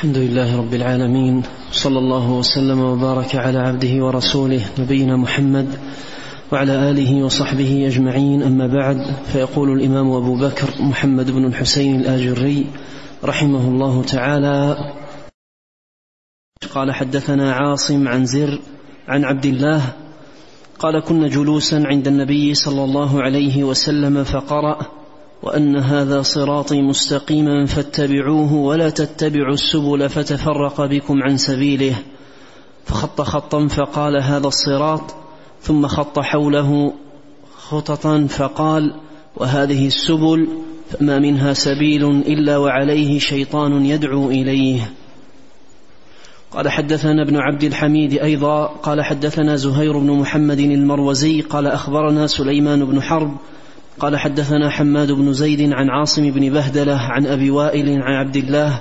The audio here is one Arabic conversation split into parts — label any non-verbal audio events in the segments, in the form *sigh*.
الحمد لله رب العالمين صلى الله وسلم وبارك على عبده ورسوله نبينا محمد وعلى آله وصحبه أجمعين. أما بعد فيقول الإمام أبو بكر محمد بن الحسين الآجري رحمه الله تعالى قال حدثنا عاصم عن زر عن عبد الله قال كنا جلوسا عند النبي صلى الله عليه وسلم فقرأ وأن هذا صراطي مستقيما فاتبعوه ولا تتبعوا السبل فتفرق بكم عن سبيله. فخط خطا فقال هذا الصراط ثم خط حوله خططا فقال وهذه السبل فما منها سبيل إلا وعليه شيطان يدعو إليه. قال حدثنا ابن عبد الحميد أيضا قال حدثنا زهير بن محمد المروزي قال أخبرنا سليمان بن حرب قال حدثنا حماد بن زيد عن عاصم بن بهدلة عن أبي وائل عن عبد الله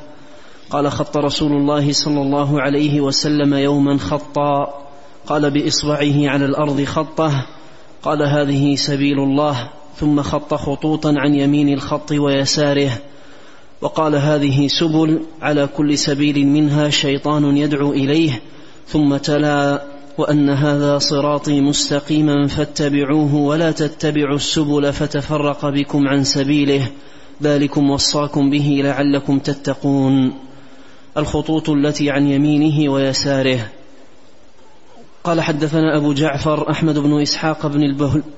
قال خط رسول الله صلى الله عليه وسلم يوما خطا قال بإصبعه على الأرض خطة قال هذه سبيل الله ثم خط خطوطا عن يمين الخط ويساره وقال هذه سبل على كل سبيل منها شيطان يدعو إليه ثم تلا وأن هذا صراطي مستقيما فاتبعوه ولا تتبعوا السبل فتفرق بكم عن سبيله. ذلكم وصاكم به لعلكم تتقون. الخطوط التي عن يمينه ويساره. قال حدثنا أبو جعفر أحمد بن إسحاق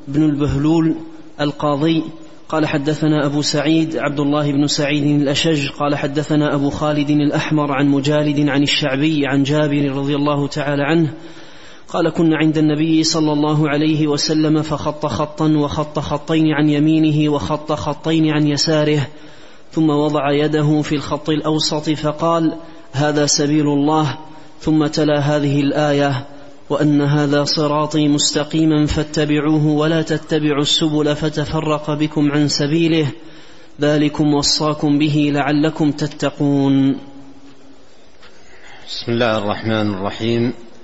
بن البهلول القاضي. قال حدثنا أبو سعيد عبد الله بن سعيد الأشج. قال حدثنا أبو خالد الأحمر عن مجالد عن الشعبي عن جابر رضي الله تعالى عنه قال كنا عند النبي صلى الله عليه وسلم فخط خطا وخط خطين عن يمينه وخط خطين عن يساره ثم وضع يده في الخط الأوسط فقال هذا سبيل الله. ثم تلا هذه الآية وأن هذا صراطي مستقيما فاتبعوه ولا تتبعوا السبل فتفرق بكم عن سبيله. ذلكم وصاكم به لعلكم تتقون. بسم الله الرحمن الرحيم.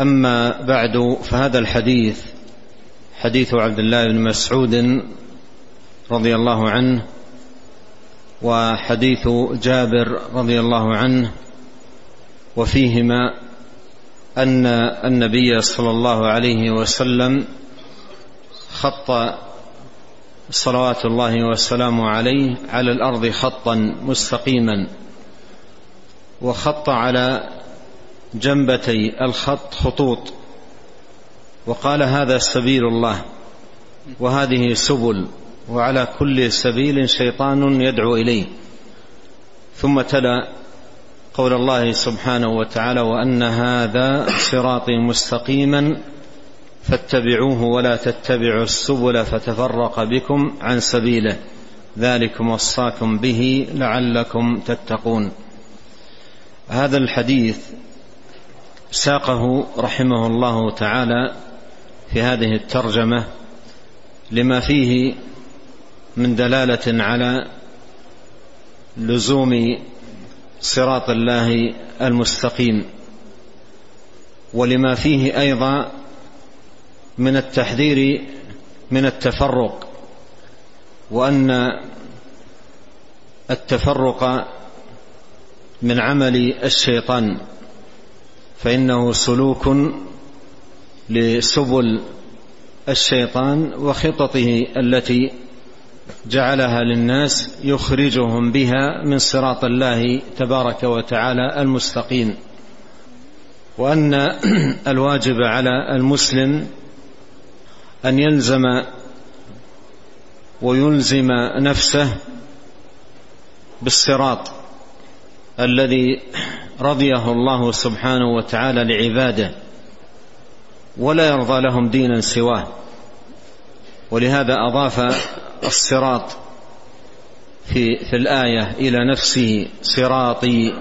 أما بعد فهذا الحديث حديث عبد الله بن مسعود رضي الله عنه وحديث جابر رضي الله عنه وفيهما أن النبي صلى الله عليه وسلم خط صلوات الله والسلام عليه على الأرض خطا مستقيما وخط على جنبتي الخط خطوط. وقال هذا سبيل الله وهذه سبل وعلى كل سبيل شيطان يدعو إليه. ثم تلا قول الله سبحانه وتعالى وأن هذا صراطي مستقيما فاتبعوه ولا تتبعوا السبل فتفرق بكم عن سبيله. ذلكم وصاكم به لعلكم تتقون. هذا الحديث ساقه رحمه الله تعالى في هذه الترجمة لما فيه من دلالة على لزوم صراط الله المستقيم ولما فيه أيضا من التحذير من التفرق وأن التفرق من عمل الشيطان. فإنه سلوك لسبل الشيطان وخططه التي جعلها للناس يخرجهم بها من صراط الله تبارك وتعالى المستقيم. وأن *clears throat* الواجب على المسلم أن يلزم ويلزم نفسه بالصراط الذي رضيه الله سبحانه وتعالى لعباده ولا يرضى لهم دينا سواه. ولهذا أضاف الصراط في في الآية إلى نفسه صراطي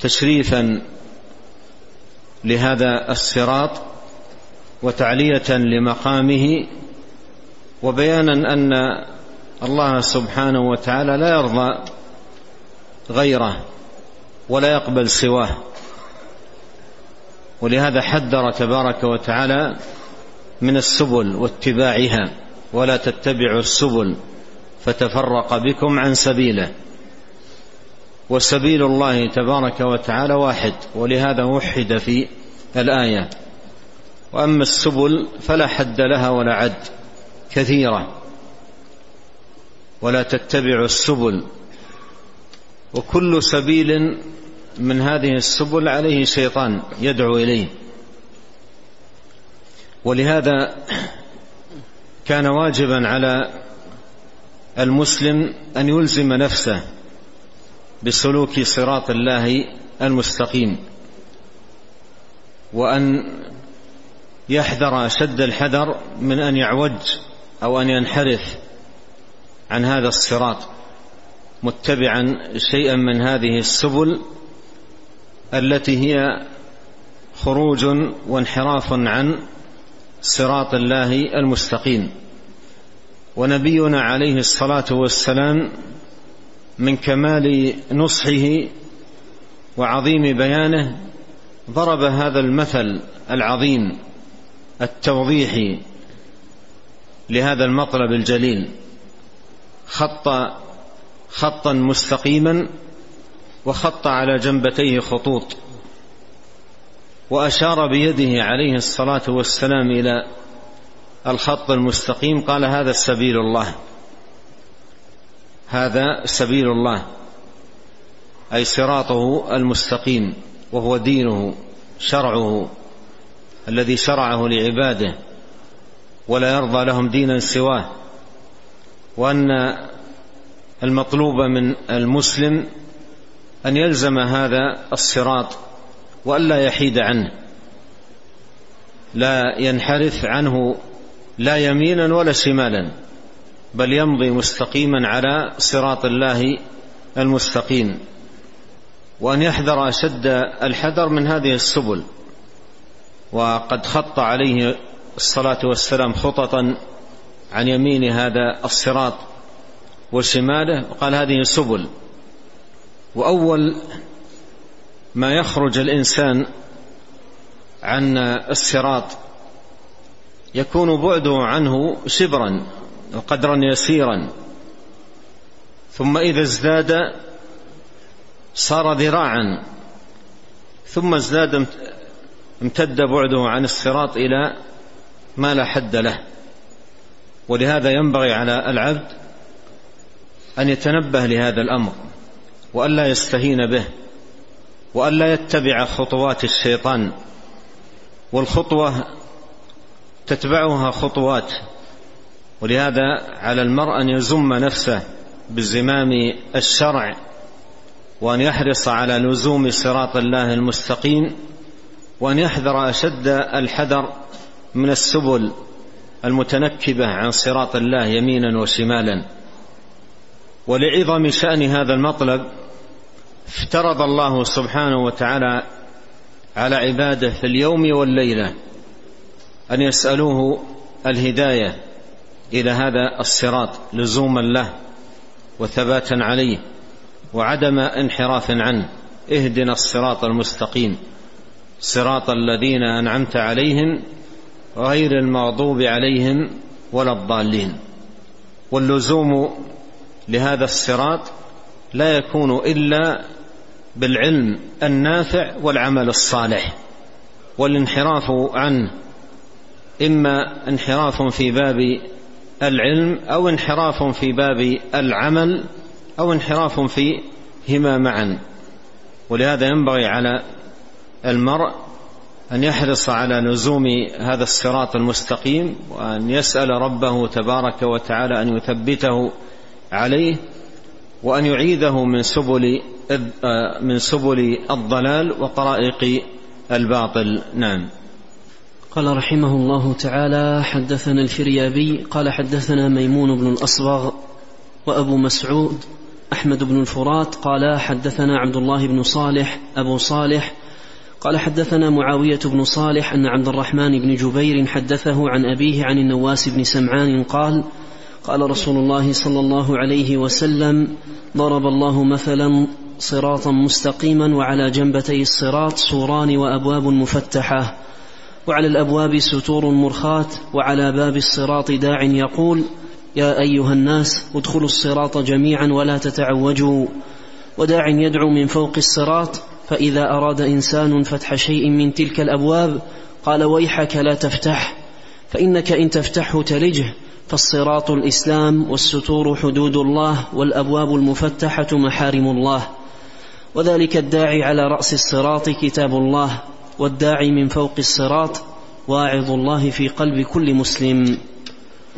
تشريفا لهذا الصراط وتعلية لمقامه وبيانا أن الله سبحانه وتعالى لا يرضى غيره. ولا يقبل سواه. ولهذا حذر تبارك وتعالى من السبل واتباعها ولا تتبعوا السبل فتفرق بكم عن سبيله. وسبيل الله تبارك وتعالى واحد ولهذا وحد في الآية. وأما السبل فلا حد لها ولا عد كثيرة. ولا تتبعوا السبل وكل سبيل من هذه السبل عليه شيطان يدعو إليه. ولهذا كان واجبا على المسلم أن يلزم نفسه بسلوك صراط الله المستقيم وأن يحذر أشد الحذر من أن يعوج أو أن ينحرف عن هذا الصراط. متبعا شيئا من هذه السبل التي هي خروج وانحراف عن صراط الله المستقيم. ونبينا عليه الصلاة والسلام من كمال نصحه وعظيم بيانه ضرب هذا المثل العظيم التوضيحي لهذا المطلب الجليل. خط خطا مستقيما وخط على جنبتيه خطوط. وأشار بيده عليه الصلاة والسلام إلى الخط المستقيم. قال هذا سبيل الله. هذا سبيل الله أي صراطه المستقيم وهو دينه شرعه الذي شرعه لعباده ولا يرضى لهم دينا سواه. وأن المطلوب من المسلم أن يلزم هذا الصراط وألا يحيد عنه لا ينحرف عنه لا يمينا ولا شمالا بل يمضي مستقيما على صراط الله المستقيم. وأن يحذر أشد الحذر من هذه السبل. وقد خط عليه الصلاة والسلام خططا عن يمين هذا الصراط. وشماله وقال هذه سبل. وأول ما يخرج الإنسان عن الصراط يكون بعده عنه شبرا وقدرا يسيرا. ثم إذا ازداد صار ذراعا. ثم ازداد امتد بعده عن الصراط إلى ما لا حد له. ولهذا ينبغي على العبد أن يتنبه لهذا الأمر والا يستهين به والا يتبع خطوات الشيطان. والخطوة تتبعها خطوات ولهذا على المرء أن يزم نفسه بزمام الشرع وأن يحرص على لزوم صراط الله المستقيم وأن يحذر أشد الحذر من السبل المتنكبة عن صراط الله يمينا وشمالا. ولعظم شأن هذا المطلب افترض الله سبحانه وتعالى على عباده في اليوم والليلة أن يسألوه الهداية إلى هذا الصراط لزوما له وثباتا عليه وعدم انحراف عنه. اهدنا الصراط المستقيم. صراط الذين أنعمت عليهم غير المغضوب عليهم ولا الضالين. واللزوم لهذا الصراط لا يكون إلا بالعلم النافع والعمل الصالح والانحراف عنه إما انحراف في باب العلم أو انحراف في باب العمل أو انحراف فيهما معا. ولهذا ينبغي على المرء أن يحرص على لزوم هذا الصراط المستقيم وأن يسأل ربه تبارك وتعالى أن يثبته عليه وأن يعيذه من سبل من سبل الضلال وطرائق الباطل. نعم. قال رحمه الله تعالى حدثنا الفريابي قال حدثنا ميمون بن الأصبغ وأبو مسعود أحمد بن الفرات قال حدثنا عبد الله بن صالح أبو صالح قال حدثنا معاوية بن صالح أن عبد الرحمن بن جبير حدثه عن أبيه عن النواس بن سمعان قال قال رسول الله صلى الله عليه وسلم ضرب الله مثلا صراطا مستقيما وعلى جنبتي الصراط سوران وأبواب مفتحة وعلى الأبواب ستور مرخاه وعلى باب الصراط داع يقول يا أيها الناس ادخلوا الصراط جميعا ولا تتعوجوا وداع يدعو من فوق الصراط فإذا أراد إنسان فتح شيء من تلك الأبواب قال ويحك لا تفتح فإنك إن تفتحه تلجه فالصراط الإسلام والستور حدود الله والأبواب المفتحة محارم الله وذلك الداعي على رأس الصراط كتاب الله والداعي من فوق الصراط واعظ الله في قلب كل مسلم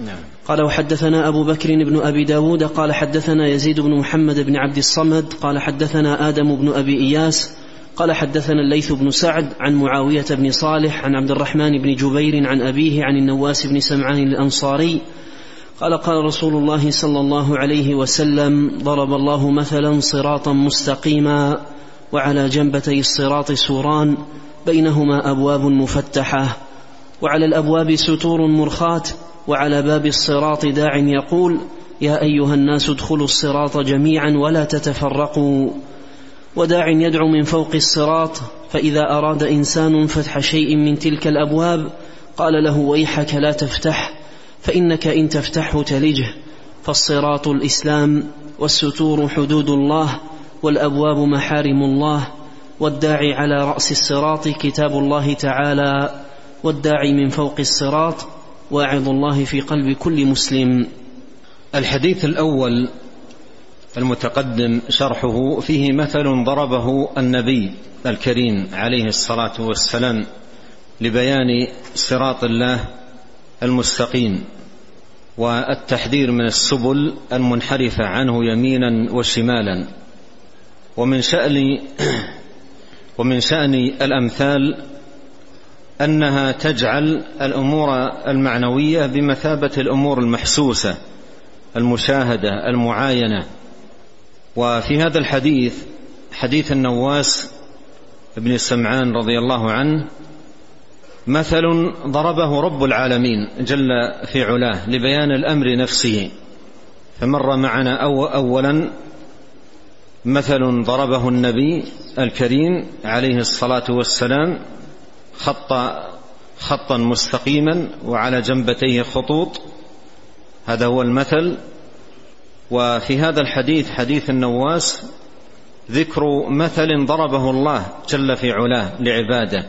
نعم. قال وحدثنا أبو بكر بن أبي داود قال حدثنا يزيد بن محمد بن عبد الصمد قال حدثنا آدم بن أبي إياس قال حدثنا الليث بن سعد عن معاوية بن صالح عن عبد الرحمن بن جبير عن أبيه عن النواس بن سمعان الأنصاري. قال قال رسول الله صلى الله عليه وسلم ضرب الله مثلا صراطا مستقيما وعلى جنبتي الصراط سوران بينهما أبواب مفتحة وعلى الأبواب ستور مرخاة وعلى باب الصراط داع يقول يا أيها الناس ادخلوا الصراط جميعا ولا تتفرقوا وداع يدعو من فوق الصراط فإذا أراد إنسان فتح شيء من تلك الأبواب قال له ويحك لا تفتح فإنك إن تفتحه تلجه. فالصراط الإسلام والستور حدود الله والأبواب محارم الله والداعي على رأس الصراط كتاب الله تعالى والداعي من فوق الصراط واعظ الله في قلب كل مسلم. الحديث الأول المتقدم شرحه فيه مثل ضربه النبي الكريم عليه الصلاة والسلام لبيان صراط الله المستقيم والتحذير من السبل المنحرفه عنه يمينا وشمالا. ومن شان *clears throat* ومن شأن الأمثال أنها تجعل الأمور المعنوية بمثابة الأمور المحسوسة المشاهدة المعاينة. وفي هذا الحديث حديث النواس بن سمعان رضي الله عنه مثل ضربه رب العالمين جل في علاه لبيان الأمر نفسه. فمر معنا اولا مثل ضربه النبي الكريم عليه الصلاة والسلام خط خطا مستقيما وعلى جنبتيه خطوط. هذا هو المثل. وفي هذا الحديث حديث النواس ذكر مثل ضربه الله جل في علاه لعباده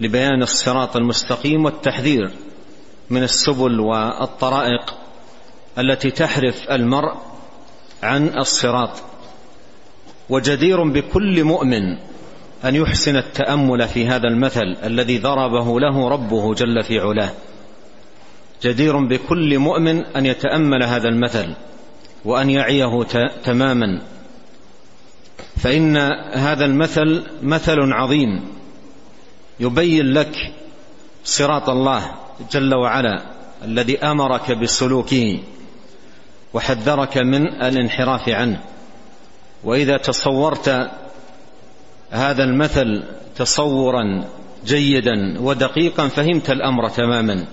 لبيان الصراط المستقيم والتحذير من السبل والطرائق التي تحرف المرء عن الصراط. وجدير بكل مؤمن أن يحسن التأمل في هذا المثل الذي ضربه له ربه جل في علاه. جدير بكل مؤمن أن يتأمل هذا المثل وأن يعيه تماما. فإن هذا المثل مثل عظيم يبين لك صراط الله جل وعلا الذي أمرك بسلوكه وحذرك من الانحراف عنه. وإذا تصورت هذا المثل تصورا جيدا ودقيقا فهمت الأمر تماما.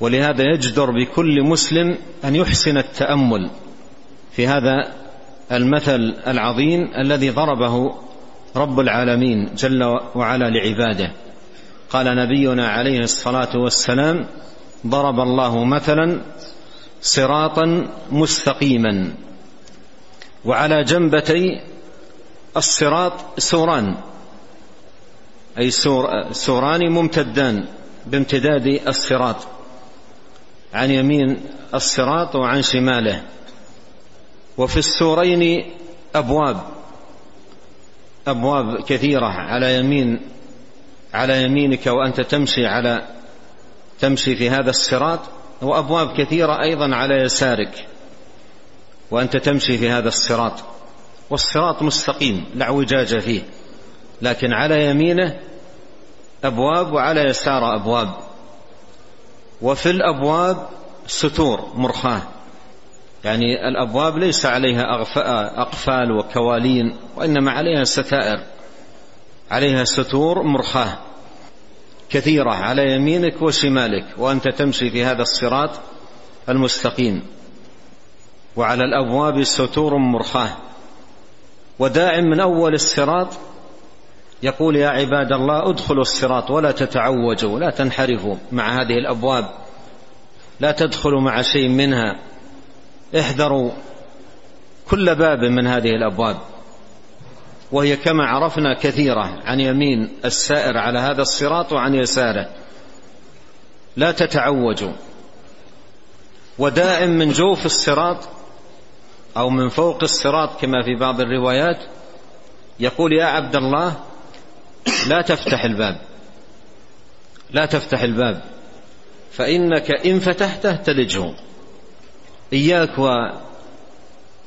ولهذا يجدر بكل مسلم أن يحسن التأمل في هذا المثل العظيم الذي ضربه رب العالمين جل وعلا لعباده. قال نبينا عليه الصلاة والسلام ضرب الله مثلا صراطا مستقيما وعلى جنبتي الصراط سوران. أي سور سوران ممتدان بامتداد الصراط. عن يمين الصراط وعن شماله. وفي السورين أبواب أبواب كثيرة على يمين على يمينك وأنت تمشي على تمشي في هذا الصراط وأبواب كثيرة أيضا على يسارك وأنت تمشي في هذا الصراط. والصراط مستقيم لا اعوجاج فيه لكن على يمينه أبواب وعلى يسار أبواب. وفي الأبواب ستور مرخاه يعني الأبواب ليس عليها أقفال وكوالين وإنما عليها ستائر. عليها ستور مرخاه كثيرة على يمينك وشمالك وأنت تمشي في هذا الصراط المستقيم. وعلى الأبواب ستور مرخاه وداع من أول الصراط يقول يا عباد الله ادخلوا الصراط ولا تتعوجوا لا تنحرفوا مع هذه الأبواب. لا تدخلوا مع شيء منها. احذروا كل باب من هذه الأبواب. وهي كما عرفنا كثيرة عن يمين السائر على هذا الصراط وعن يساره. لا تتعوجوا. ودائم من جوف الصراط أو من فوق الصراط كما في بعض الروايات يقول يا عبد الله لا تفتح الباب. لا تفتح الباب. فإنك إن فتحته تلجه. إياك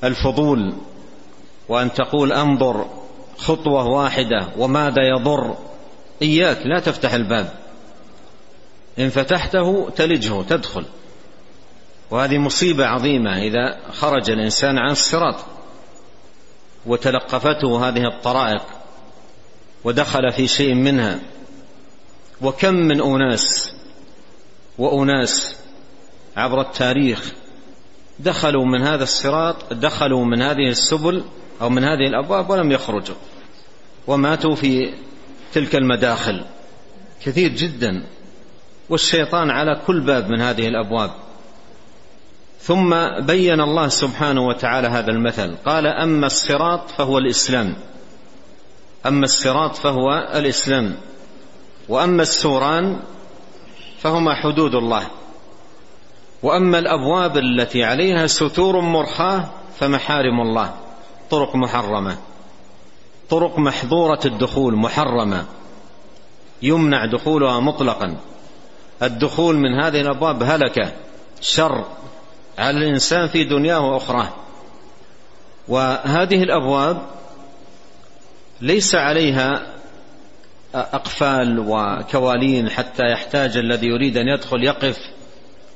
والفضول وأن تقول أنظر خطوة واحدة وماذا يضر. إياك لا تفتح الباب. إن فتحته تلجه تدخل. وهذه مصيبة عظيمة إذا خرج الإنسان عن الصراط وتلقفته هذه الطرائق. ودخل في شيء منها. وكم من أناس وأناس عبر التاريخ دخلوا من هذا الصراط دخلوا من هذه السبل أو من هذه الأبواب ولم يخرجوا وماتوا في تلك المداخل. كثير جدا. والشيطان على كل باب من هذه الأبواب. ثم بين الله سبحانه وتعالى هذا المثل. قال أما الصراط فهو الإسلام. أما الصراط فهو الإسلام وأما السوران فهما حدود الله وأما الأبواب التي عليها ستور مرخاه فمحارم الله طرق محرمة طرق محظورة الدخول محرمة يمنع دخولها مطلقا الدخول من هذه الأبواب هلكه شر على الإنسان في دنياه وأخراه وهذه الأبواب ليس عليها أقفال وكوالين حتى يحتاج الذي يريد أن يدخل يقف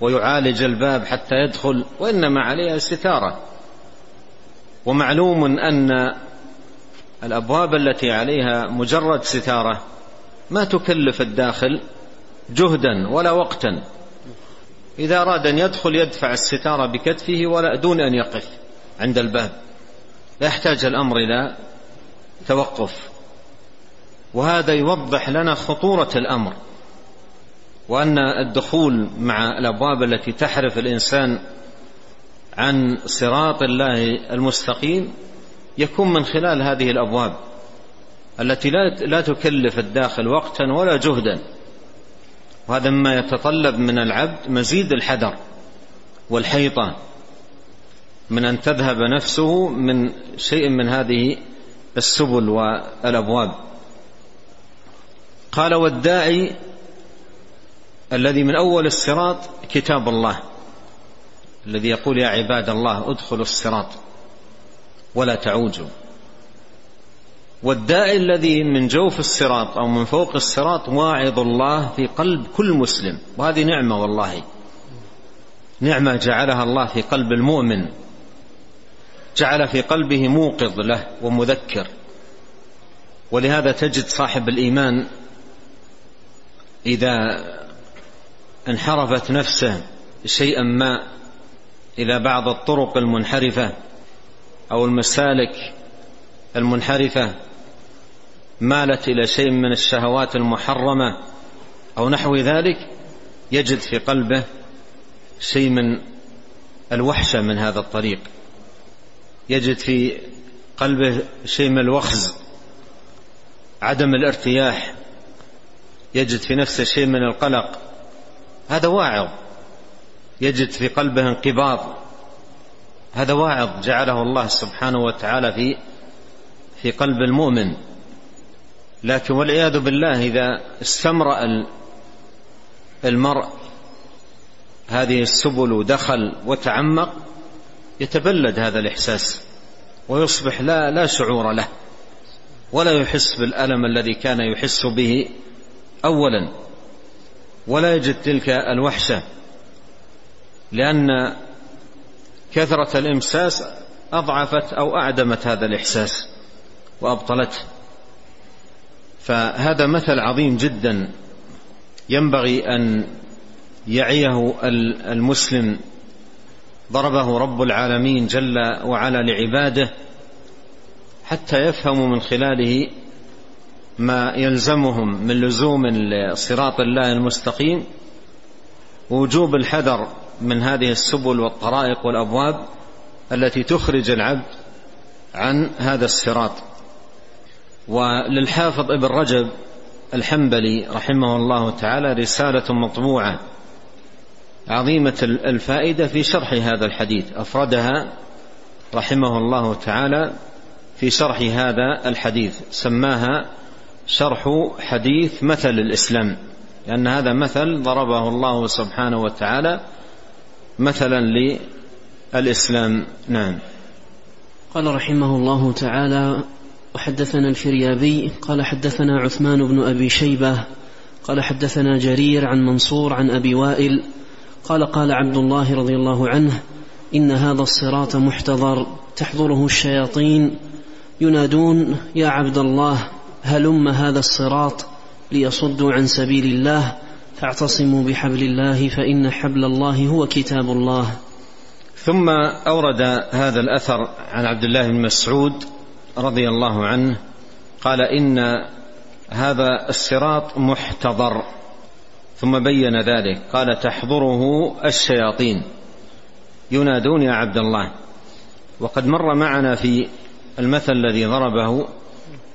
ويعالج الباب حتى يدخل وإنما عليها ستاره ومعلوم أن الأبواب التي عليها مجرد ستارة ما تكلف الداخل جهدا ولا وقتا. إذا أراد أن يدخل يدفع الستارة بكتفه ولا دون أن يقف عند الباب. لا يحتاج الأمر إلى توقف. وهذا يوضح لنا خطورة الأمر وأن الدخول مع الأبواب التي تحرف الإنسان عن صراط الله المستقيم يكون من خلال هذه الأبواب التي لا تكلف الداخل وقتا ولا جهدا. وهذا مما يتطلب من العبد مزيد الحذر والحيطة من أن تذهب نفسه من شيء من هذه السبل والأبواب. قال والداعي الذي من أول الصراط كتاب الله الذي يقول يا عباد الله ادخلوا الصراط ولا تعوجوا. والداء الذي من جوف الصراط أو من فوق الصراط واعظ الله في قلب كل مسلم. وهذه نعمة والله نعمة جعلها الله في قلب المؤمن. جعل في قلبه موقظ له ومذكر. ولهذا تجد صاحب الإيمان إذا انحرفت نفسه شيئا ما إلى بعض الطرق المنحرفة أو المسالك المنحرفة مالت إلى شيء من الشهوات المحرمة أو نحو ذلك يجد في قلبه شيء من الوحشة من هذا الطريق. يجد في قلبه شيء من الوخز عدم الارتياح يجد في نفسه شيء من القلق. هذا واعظ. يجد في قلبه انقباض. هذا واعظ جعله الله سبحانه وتعالى في في قلب المؤمن. لكن والعياذ بالله إذا استمرأ المرء هذه السبل ودخل وتعمق يتبلد هذا الإحساس ويصبح لا لا شعور له ولا يحس بالألم الذي كان يحس به اولا. ولا يجد تلك الوحشة لأن كثرة الإمساس أضعفت أو أعدمت هذا الإحساس وأبطلته. فهذا مثل عظيم جدا ينبغي أن يعيه المسلم ضربه رب العالمين جل وعلا لعباده حتى يفهموا من خلاله ما يلزمهم من لزوم صراط الله المستقيم. ووجوب الحذر من هذه السبل والطرائق والأبواب التي تخرج العبد عن هذا الصراط. وللحافظ ابن رجب الحنبلي رحمه الله تعالى رسالة مطبوعة عظيمة الفائدة في شرح هذا الحديث. أفردها رحمه الله تعالى في شرح هذا الحديث. سماها شرح حديث مثل الإسلام. لأن هذا مثل ضربه الله سبحانه وتعالى مثلا للإسلام. نعم. قال رحمه الله تعالى وحدثنا الفريابي قال حدثنا عثمان بن أبي شيبة قال حدثنا جرير عن منصور عن أبي وائل قال قال عبد الله رضي الله عنه إن هذا الصراط محتضر تحضره الشياطين ينادون يا عبد الله هلم هذا الصراط ليصدوا عن سبيل الله فاعتصموا بحبل الله فإن حبل الله هو كتاب الله. ثم أورد هذا الأثر عن عبد الله بن مسعود رضي الله عنه قال إن هذا الصراط محتضر. ثم بين ذلك. قال تحضره الشياطين. ينادون يا عبد الله. وقد مر معنا في المثل الذي ضربه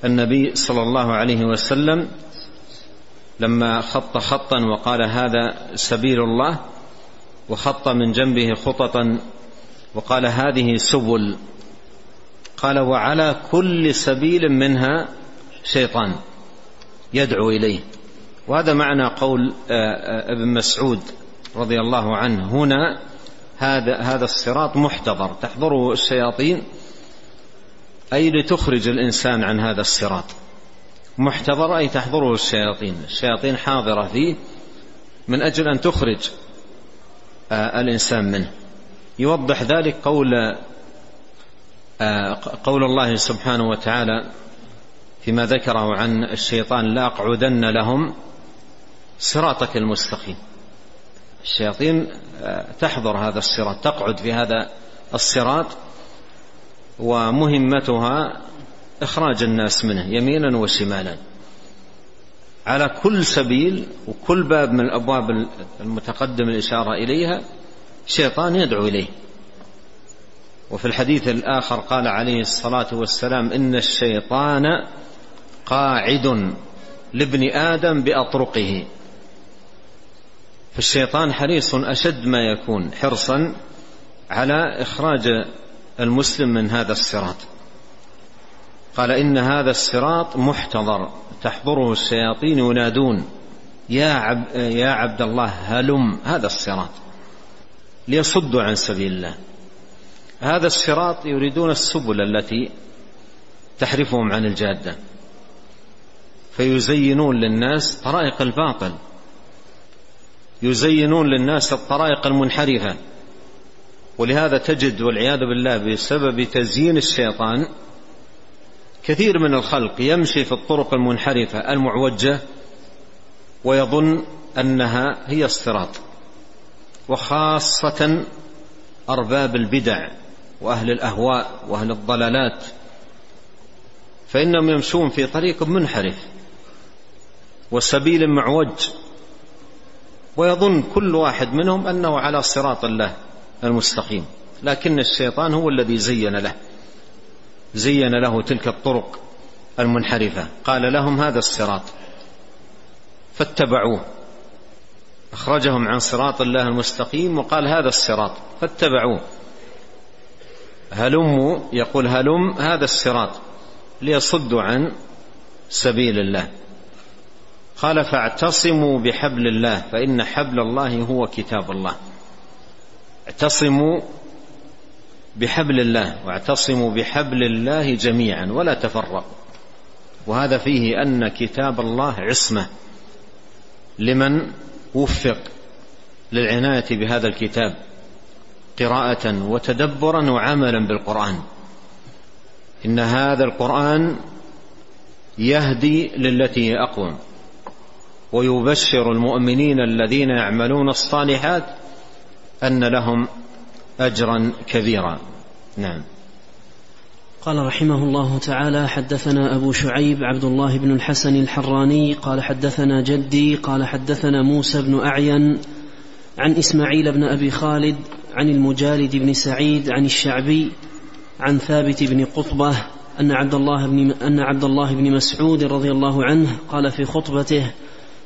النبي صلى الله عليه وسلم لما خط خطا وقال هذا سبيل الله. وخط من جنبه خططا وقال هذه سبل. قال وعلى كل سبيل منها شيطان يدعو إليه. وهذا معنى قول آه، آه، ابن مسعود رضي الله عنه. هنا هذا هذا الصراط محتضر. تحضره الشياطين. أي لتخرج الإنسان عن هذا الصراط. محتضر أي تحضره الشياطين. الشياطين حاضرة فيه من أجل أن تخرج آه، الإنسان منه. يوضح ذلك قول قول الله سبحانه وتعالى فيما ذكره عن الشيطان لا أقعدن لهم صراطك المستقيم. الشياطين آه، تحضر هذا الصراط تقعد في هذا الصراط ومهمتها إخراج الناس منه يمينا وشمالا. على كل سبيل وكل باب من الأبواب المتقدم الإشارة إليها شيطان يدعو إليه. وفي الحديث الآخر قال عليه الصلاة والسلام إن الشيطان قاعد لابن آدم بأطرقه. فالشيطان حريص أشد ما يكون حرصا على إخراج المسلم من هذا الصراط. قال إن هذا الصراط محتضر تحضره الشياطين ينادون يا عب يا عبد الله هلم هذا الصراط ليصدوا عن سبيل الله. هذا الصراط يريدون السبل التي تحرفهم عن الجادة فيزينون للناس طرائق الباطل. يزينون للناس الطرائق المنحرفة. ولهذا تجد والعياذ بالله بسبب تزيين الشيطان كثير من الخلق يمشي في الطرق المنحرفة المعوجة ويظن أنها هي الصراط. وخاصة أرباب البدع وأهل الأهواء وأهل الضلالات. فإنهم يمشون في طريق منحرف وسبيل معوج. ويظن كل واحد منهم أنه على صراط الله المستقيم. لكن الشيطان هو الذي زين له. زين له تلك الطرق المنحرفة. قال لهم هذا الصراط. فاتبعوه. أخرجهم عن صراط الله المستقيم وقال هذا الصراط. فاتبعوه. هلموا يقول هلم هذا الصراط ليصدوا عن سبيل الله. قال فاعتصموا بحبل الله فإن حبل الله هو كتاب الله. اعتصموا بحبل الله واعتصموا بحبل الله جميعا ولا تفرقوا. وهذا فيه أن كتاب الله عصمة لمن وفق للعناية بهذا الكتاب قراءة وتدبرا وعملا بالقرآن. إن هذا القرآن يهدي للتي أقوم. ويبشر المؤمنين الذين يعملون الصالحات أن لهم أجرا كبيرا. نعم. قال رحمه الله تعالى حدثنا أبو شعيب عبد الله بن الحسن الحراني قال حدثنا جدي قال حدثنا موسى بن أعين عن إسماعيل بن أبي خالد عن المجالد بن سعيد عن الشعبي عن ثابت بن قطبة أن عبد الله بن أن عبد الله بن مسعود رضي الله عنه قال في خطبته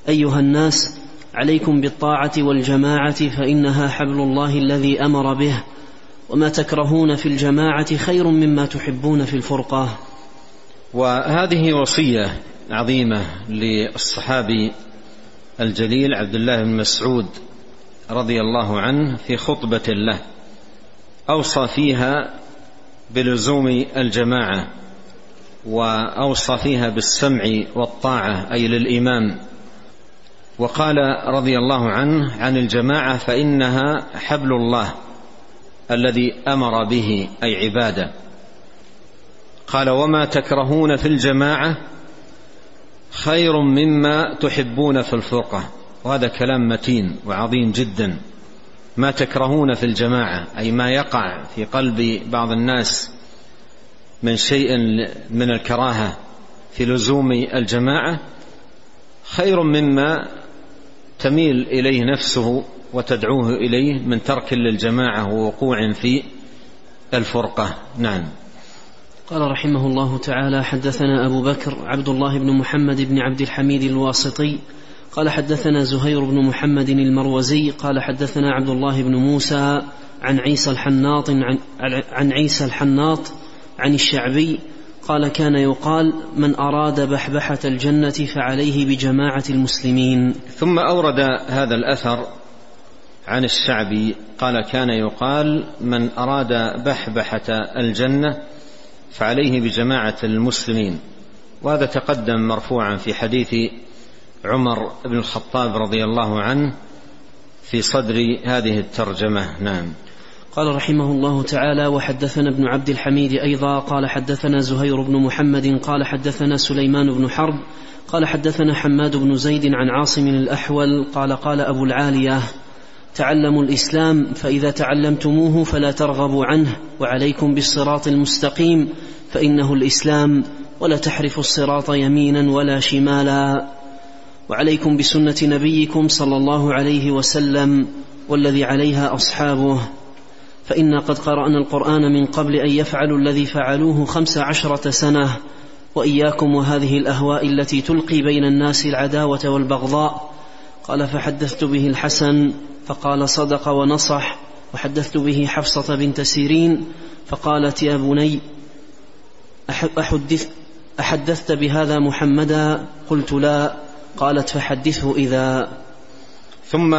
أيها الناس عليكم بالطاعة والجماعة فإنها حبل الله الذي أمر به. وما تكرهون في الجماعة خير مما تحبون في الفرقة. وهذه وصية عظيمة للصحابي الجليل عبد الله بن مسعود رضي الله عنه في خطبة له. أوصى فيها بلزوم الجماعة وأوصى فيها بالسمع والطاعة أي للإمام. وقال رضي الله عنه عن الجماعة فإنها حبل الله الذي أمر به أي عبادة. قال وما تكرهون في الجماعة خير مما تحبون في الفرقة. وهذا كلام متين وعظيم جدا. ما تكرهون في الجماعة أي ما يقع في قلب بعض الناس من شيء من الكراهة في لزوم الجماعة خير مما تميل إليه نفسه وتدعوه إليه من ترك للجماعة ووقوع في الفرقة. نعم. قال رحمه الله تعالى حدثنا أبو بكر عبد الله بن محمد بن عبد الحميد الواسطي قال حدثنا زهير بن محمد المروزي قال حدثنا عبد الله بن موسى عن عيسى الحناط عن, عن عيسى الحناط عن الشعبي قال كان يقال من أراد بحبحة الجنة فعليه بجماعة المسلمين. ثم أورد هذا الأثر عن الشعبي قال كان يقال من أراد بحبحة الجنة فعليه بجماعة المسلمين. وهذا تقدم مرفوعا في حديث عمر بن الخطاب رضي الله عنه في صدر هذه الترجمة. نعم. قال رحمه الله تعالى وحدثنا ابن عبد الحميد أيضا قال حدثنا زهير بن محمد قال حدثنا سليمان بن حرب قال حدثنا حماد بن زيد عن عاصم الأحول قال قال أبو العالية تعلموا الإسلام فإذا تعلمتموه فلا ترغبوا عنه وعليكم بالصراط المستقيم فإنه الإسلام ولا تحرفوا الصراط يمينا ولا شمالا. وعليكم بسنة نبيكم صلى الله عليه وسلم والذي عليها أصحابه. فإنا قد قرأنا القرآن من قبل أن يفعلوا الذي فعلوه خمس عشرة سنة. وإياكم وهذه الأهواء التي تلقي بين الناس العداوة والبغضاء. قال فحدثت به الحسن فقال صدق ونصح. وحدثت به حفصة بنت سيرين فقالت يا بني أحدث أحدثت بهذا محمدا؟ قلت لا. قالت فحدثه إذا. ثم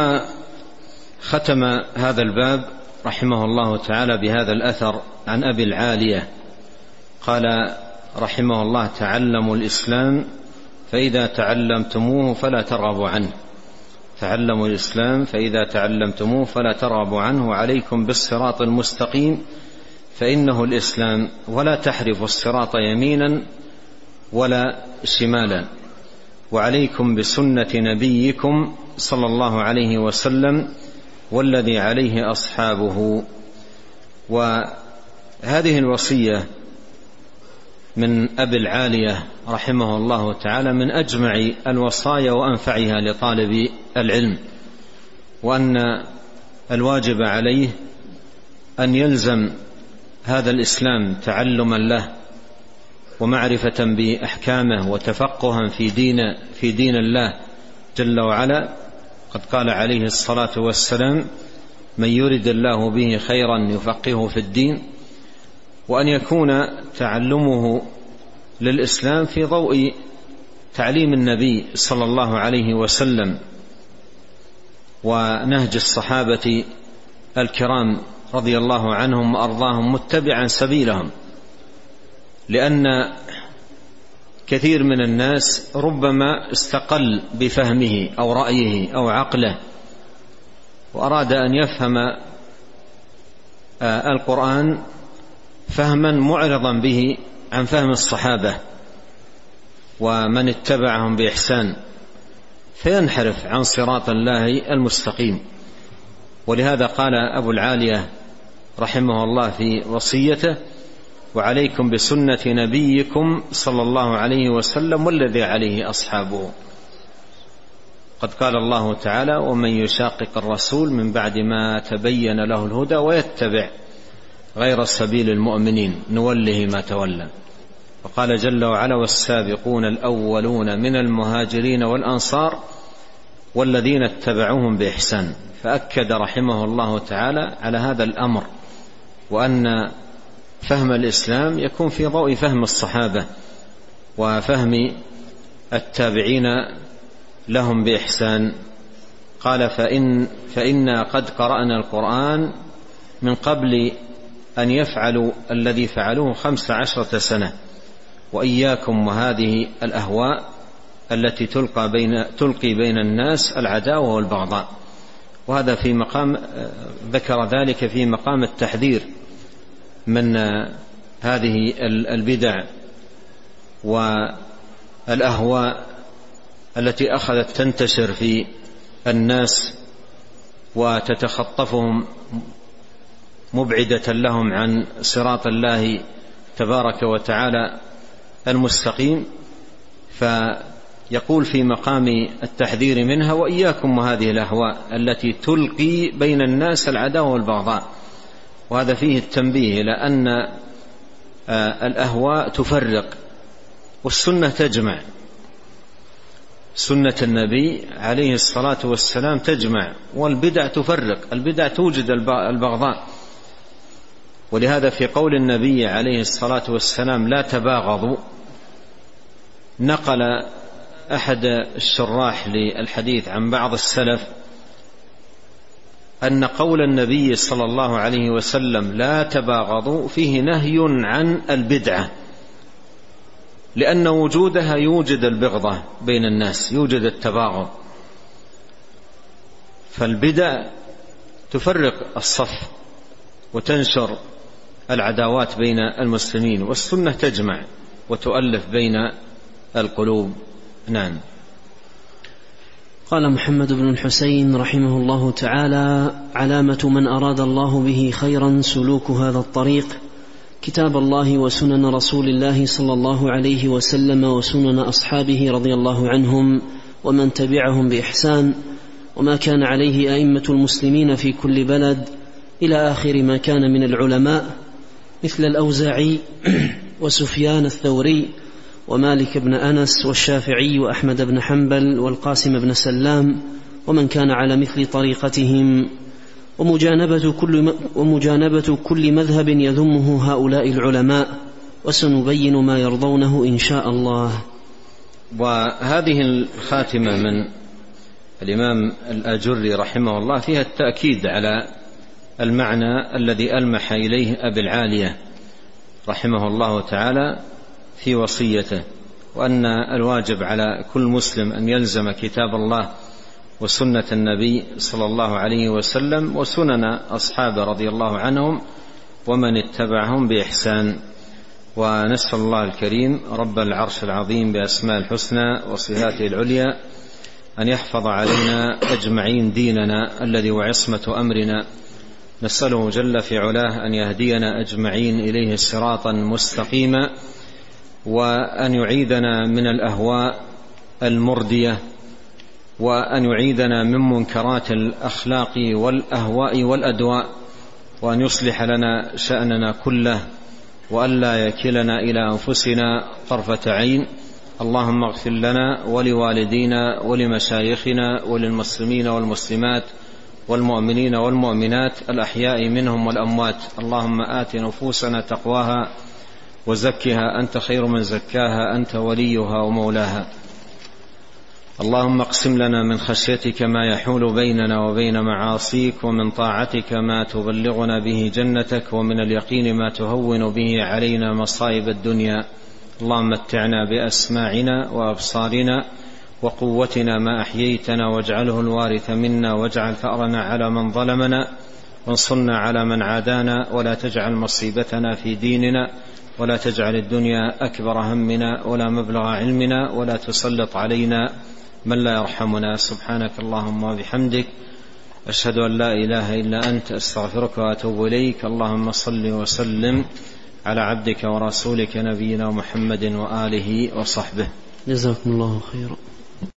ختم هذا الباب رحمه الله تعالى بهذا الأثر عن أبي العالية. قال رحمه الله تعلموا الإسلام فإذا تعلمتموه فلا ترغبوا عنه. تعلموا الإسلام فإذا تعلمتموه فلا ترغبوا عنه وعليكم بالصراط المستقيم فإنه الإسلام ولا تحرفوا الصراط يمينا ولا شمالا. وعليكم بسنة نبيكم صلى الله عليه وسلم والذي عليه أصحابه. وهذه الوصية من أبي العالية رحمه الله تعالى من أجمع الوصايا وأنفعها لطالب العلم وأن الواجب عليه أن يلزم هذا الإسلام تعلما له ومعرفة بأحكامه وتفقها في دين في دين الله جل وعلا. قد قال عليه الصلاة والسلام من يرد الله به خيرا يفقهه في الدين وأن يكون تعلمه للإسلام في ضوء تعليم النبي صلى الله عليه وسلم ونهج الصحابة الكرام رضي الله عنهم وأرضاهم متبعا سبيلهم لأن كثير من الناس ربما استقل بفهمه أو رأيه أو عقله وأراد أن يفهم آه، القرآن فهما معرضا به عن فهم الصحابة ومن اتبعهم بإحسان فينحرف عن صراط الله المستقيم. ولهذا قال أبو العالية رحمه الله في وصيته وعليكم بسنة نبيكم صلى الله عليه وسلم والذي عليه أصحابه قد قال الله تعالى ومن يشاقق الرسول من بعد ما تبين له الهدى ويتبع غير سبيل المؤمنين نوله ما تولى. وقال جل وعلا والسابقون الأولون من المهاجرين والأنصار والذين اتبعوهم بإحسان. فأكد رحمه الله تعالى على هذا الأمر وأن فهم الإسلام يكون في ضوء فهم الصحابة وفهم التابعين لهم بإحسان. قال فإن فإنا قد قرأنا القرآن من قبل أن يفعلوا الذي فعلوه خمس عشرة سنة وإياكم وهذه الأهواء التي تلقى بين تلقي بين الناس العداوة والبغضاء. وهذا في مقام ذكر ذلك في مقام التحذير. من هذه البدع والأهواء التي أخذت تنتشر في الناس وتتخطفهم مبعدة لهم عن صراط الله تبارك وتعالى المستقيم. فيقول في مقام التحذير منها وإياكم وهذه الأهواء التي تلقي بين الناس العداوة والبغضاء. وهذا فيه التنبيه إلى أن آه، الأهواء تفرق والسنة تجمع. سنة النبي عليه الصلاة والسلام تجمع والبدع تفرق. البدع توجد البغضاء. ولهذا في قول النبي عليه الصلاة والسلام لا تباغضوا نقل أحد الشراح للحديث عن بعض السلف أن قول النبي صلى الله عليه وسلم لا تباغضوا فيه نهي عن البدعة لأن وجودها يوجد البغضة بين الناس يوجد التباغض. فالبدع تفرق الصف وتنشر العداوات بين المسلمين والسنة تجمع وتؤلف بين القلوب. نعم. قال محمد بن الحسين رحمه الله تعالى علامة من أراد الله به خيرا سلوك هذا الطريق كتاب الله وسنن رسول الله صلى الله عليه وسلم وسنن أصحابه رضي الله عنهم ومن تبعهم بإحسان وما كان عليه أئمة المسلمين في كل بلد إلى آخر ما كان من العلماء مثل الأوزاعي *clears throat* وسفيان الثوري ومالك بن أنس والشافعي وأحمد بن حنبل والقاسم بن سلام ومن كان على مثل طريقتهم. ومجانبة كل ومجانبة كل مذهب يذمه هؤلاء العلماء وسنبين ما يرضونه إن شاء الله. وهذه الخاتمة من الإمام الأجري رحمه الله فيها التأكيد على المعنى الذي ألمح إليه أبي العالية رحمه الله تعالى في وصيته وأن الواجب على كل مسلم أن يلزم كتاب الله وسنة النبي صلى الله عليه وسلم وسنن أصحابه رضي الله عنهم ومن اتبعهم بإحسان. ونسأل الله الكريم رب العرش العظيم بأسماء الحسنى وصفاته العليا أن يحفظ علينا أجمعين ديننا الذي وعصمة أمرنا. نسأله جل في علاه أن يهدينا أجمعين إليه صراطا مستقيما وأن يعيذنا من الأهواء المردية وأن يعيذنا من منكرات الأخلاق والأهواء والأدواء وأن يصلح لنا شأننا كله وألا يكلنا إلى أنفسنا طرفة عين. اللهم اغفر لنا ولوالدينا ولمشايخنا وللمسلمين والمسلمات والمؤمنين والمؤمنات الأحياء منهم والأموات. اللهم آت نفوسنا تقواها وزكها أنت خير من زكاها أنت وليها ومولاها. اللهم اقسم لنا من خشيتك ما يحول بيننا وبين معاصيك ومن طاعتك ما تبلغنا به جنتك ومن اليقين ما تهون به علينا مصائب الدنيا. اللهم متعنا بأسماعنا وأبصارنا وقوتنا ما أحييتنا واجعله الوارث منا واجعل ثأرنا على من ظلمنا وانصرنا على من عادانا ولا تجعل مصيبتنا في ديننا. ولا تجعل الدنيا أكبر همنا ولا مبلغ علمنا ولا تسلط علينا من لا يرحمنا. سبحانك اللهم وبحمدك أشهد أن لا إله إلا أنت أستغفرك وأتوب إليك. اللهم صل وسلم على عبدك ورسولك نبينا محمد وآله وصحبه. جزاكم الله خيرا.